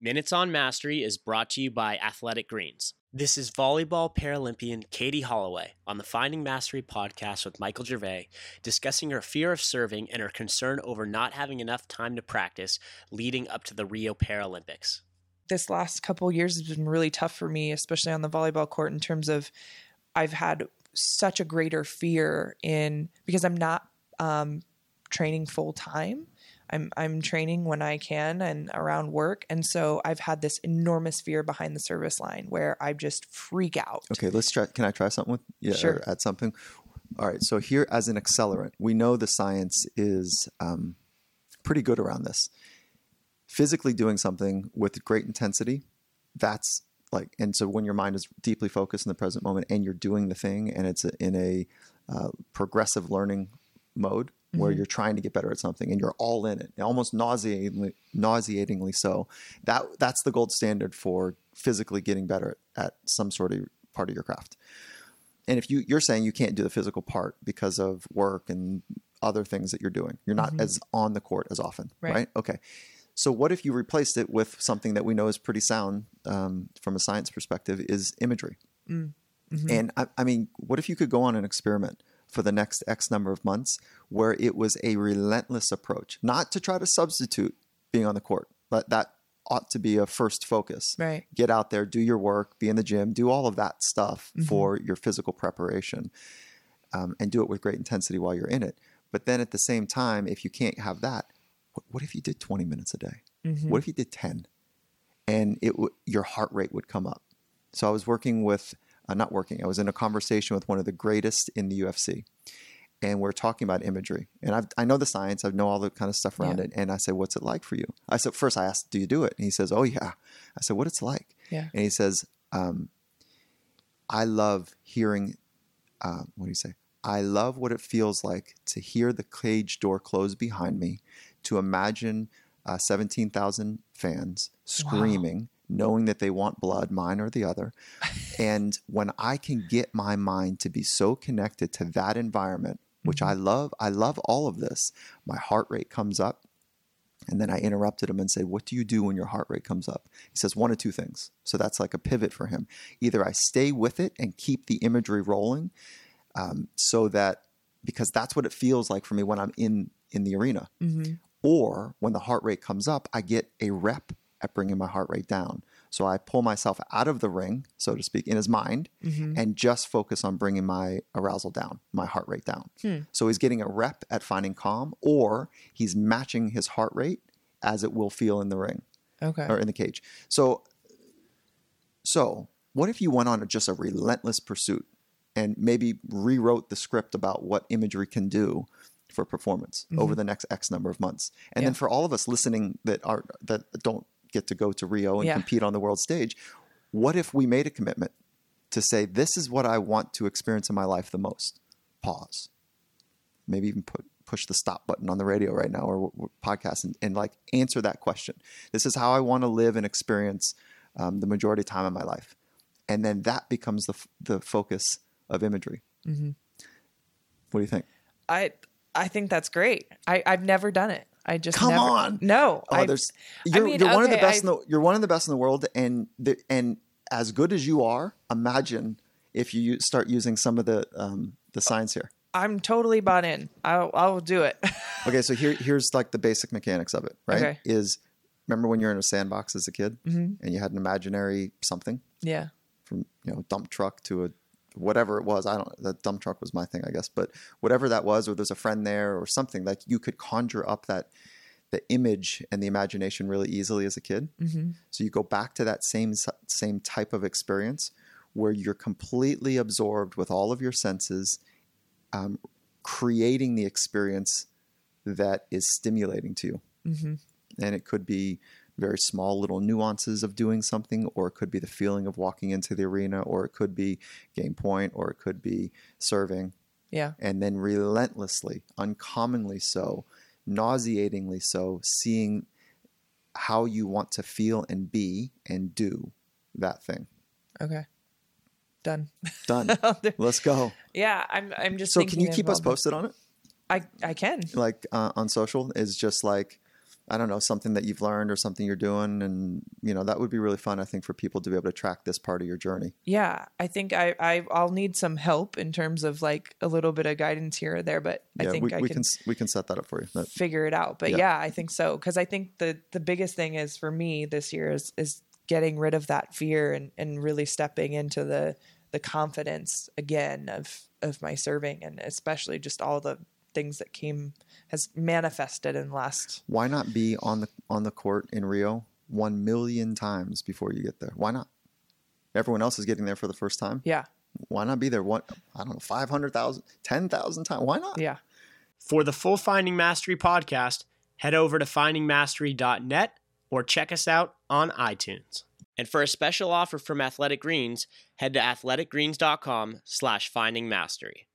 Minutes on Mastery is brought to you by Athletic Greens. This is volleyball Paralympian Katie Holloway on the Finding Mastery podcast with Michael Gervais, discussing her fear of serving and her concern over not having enough time to practice leading up to the Rio Paralympics. This last couple years has been really tough for me, especially on the volleyball court, in terms of I've had such a greater fear in because I'm not um, training full time I'm I'm training when I can and around work, and so I've had this enormous fear behind the service line where I just freak out. Okay, let's try. Can I try something with? Yeah, Sure. Add something. All right. So here, as an accelerant, we know the science is um, pretty good around this. Physically doing something with great intensity, that's like, and so when your mind is deeply focused in the present moment and you're doing the thing, and it's in a uh, progressive learning mode where mm-hmm. you're trying to get better at something and you're all in it, almost nauseatingly, nauseatingly so. That that's the gold standard for physically getting better at some sort of part of your craft. And if you you're saying you can't do the physical part because of work and other things that you're doing, you're not mm-hmm. as on the court as often, Right. right? Okay. So what if you replaced it with something that we know is pretty sound um, from a science perspective is imagery? Mm. Mm-hmm. And I, I mean, what if you could go on an experiment for the next X number of months where it was a relentless approach, not to try to substitute being on the court, but that ought to be a first focus. Right. Get out there, do your work, be in the gym, do all of that stuff Mm-hmm. for your physical preparation, um, and do it with great intensity while you're in it. But then at the same time, if you can't have that, what, what if you did 20 minutes a day? Mm-hmm. What if you did 10? And it w- your heart rate would come up. So I was working with, uh, not working, I was in a conversation with one of the greatest in the UFC. And we're talking about imagery. And I've, I know the science, I know all the kind of stuff around Yeah. it. And I said, What's it like for you? I said, First, I asked, Do you do it? And he says, Oh, yeah. I said, What it's like? Yeah. And he says, um, I love hearing, uh, what do you say? I love what it feels like to hear the cage door close behind me, to imagine uh, 17,000 fans screaming, knowing that they want blood, mine or the other. And when I can get my mind to be so connected to that environment, which I love, I love all of this, my heart rate comes up. And then I interrupted him and said, What do you do when your heart rate comes up? He says, One of two things. So that's like a pivot for him. Either I stay with it and keep the imagery rolling um, so that, because that's what it feels like for me when I'm in, in the arena. Or when the heart rate comes up, I get a rep at bringing my heart rate down. So I pull myself out of the ring, so to speak, in his mind, and just focus on bringing my arousal down, my heart rate down. So he's getting a rep at finding calm, or he's matching his heart rate as it will feel in the ring Okay. or in the cage. So, so what if you went on a, just a relentless pursuit and maybe rewrote the script about what imagery can do for performance over the next X number of months, and then Mm-hmm. For all of us listening that are that don't get to go to Rio and Yeah. compete on the world stage, what if we made a commitment to say this is what I want to experience in my life the most? Pause maybe even put push the stop button on the radio right now or w- podcast and, and like answer that question. This is how I want to live and experience um, the majority of time of my life, and then that becomes the f- the focus of imagery. Mm-hmm. What do you think? I I think that's great. I I've never done it. I just Come never- on. No. Oh, I, there's you're, mean, you're one of the best. I- in the, you're one of the best in the world, and the, and as good as you are, imagine if you start using some of the um, the science here. I'm totally bought in. I'll I'll do it. Okay, so here here's like the basic mechanics of it, right? Okay. Is remember when you're in a sandbox as a kid and you had an imaginary something yeah. from you know dump truck to a whatever it was. I don't. The dump truck was my thing, I guess. But whatever that was, or there's a friend there, or something like you could conjure up that the image and the imagination really easily as a kid. Mm-hmm. So you go back to that same same type of experience where you're completely absorbed with all of your senses, um, creating the experience that is stimulating to you. Mm-hmm. And it could be very small little nuances of doing something, or it could be the feeling of walking into the arena, or it could be game point, or it could be serving, Yeah. and then relentlessly, uncommonly so, nauseatingly so, seeing how you want to feel and be and do that thing. Okay. Done. Done. Let's go. yeah. I'm I'm just So, can you keep us posted on it? I I can. Like uh, on social is just like I don't know, something that you've learned or something you're doing. And, you know, that would be really fun, I think, for people to be able to track this part of your journey. Yeah. I think I, I I'll need some help in terms of like a little bit of guidance here or there, but I think we, I we can, can we can set that up for you. That- figure it out. But Yeah. yeah, I think so. Cause I think the the biggest thing is for me this year is is getting rid of that fear and, and really stepping into the the confidence again of of my serving and especially just all the things that came has manifested in the last why not be on the on the court in Rio one million times before you get there? Why not? Everyone else is getting there for the first time. yeah Why not be there? What I don't know, 500,000, 10,000 times. Why not? yeah For the full Finding Mastery podcast, head over to findingmastery.net or check us out on iTunes. And for a special offer from Athletic Greens, head to athleticgreens.com slash findingmastery.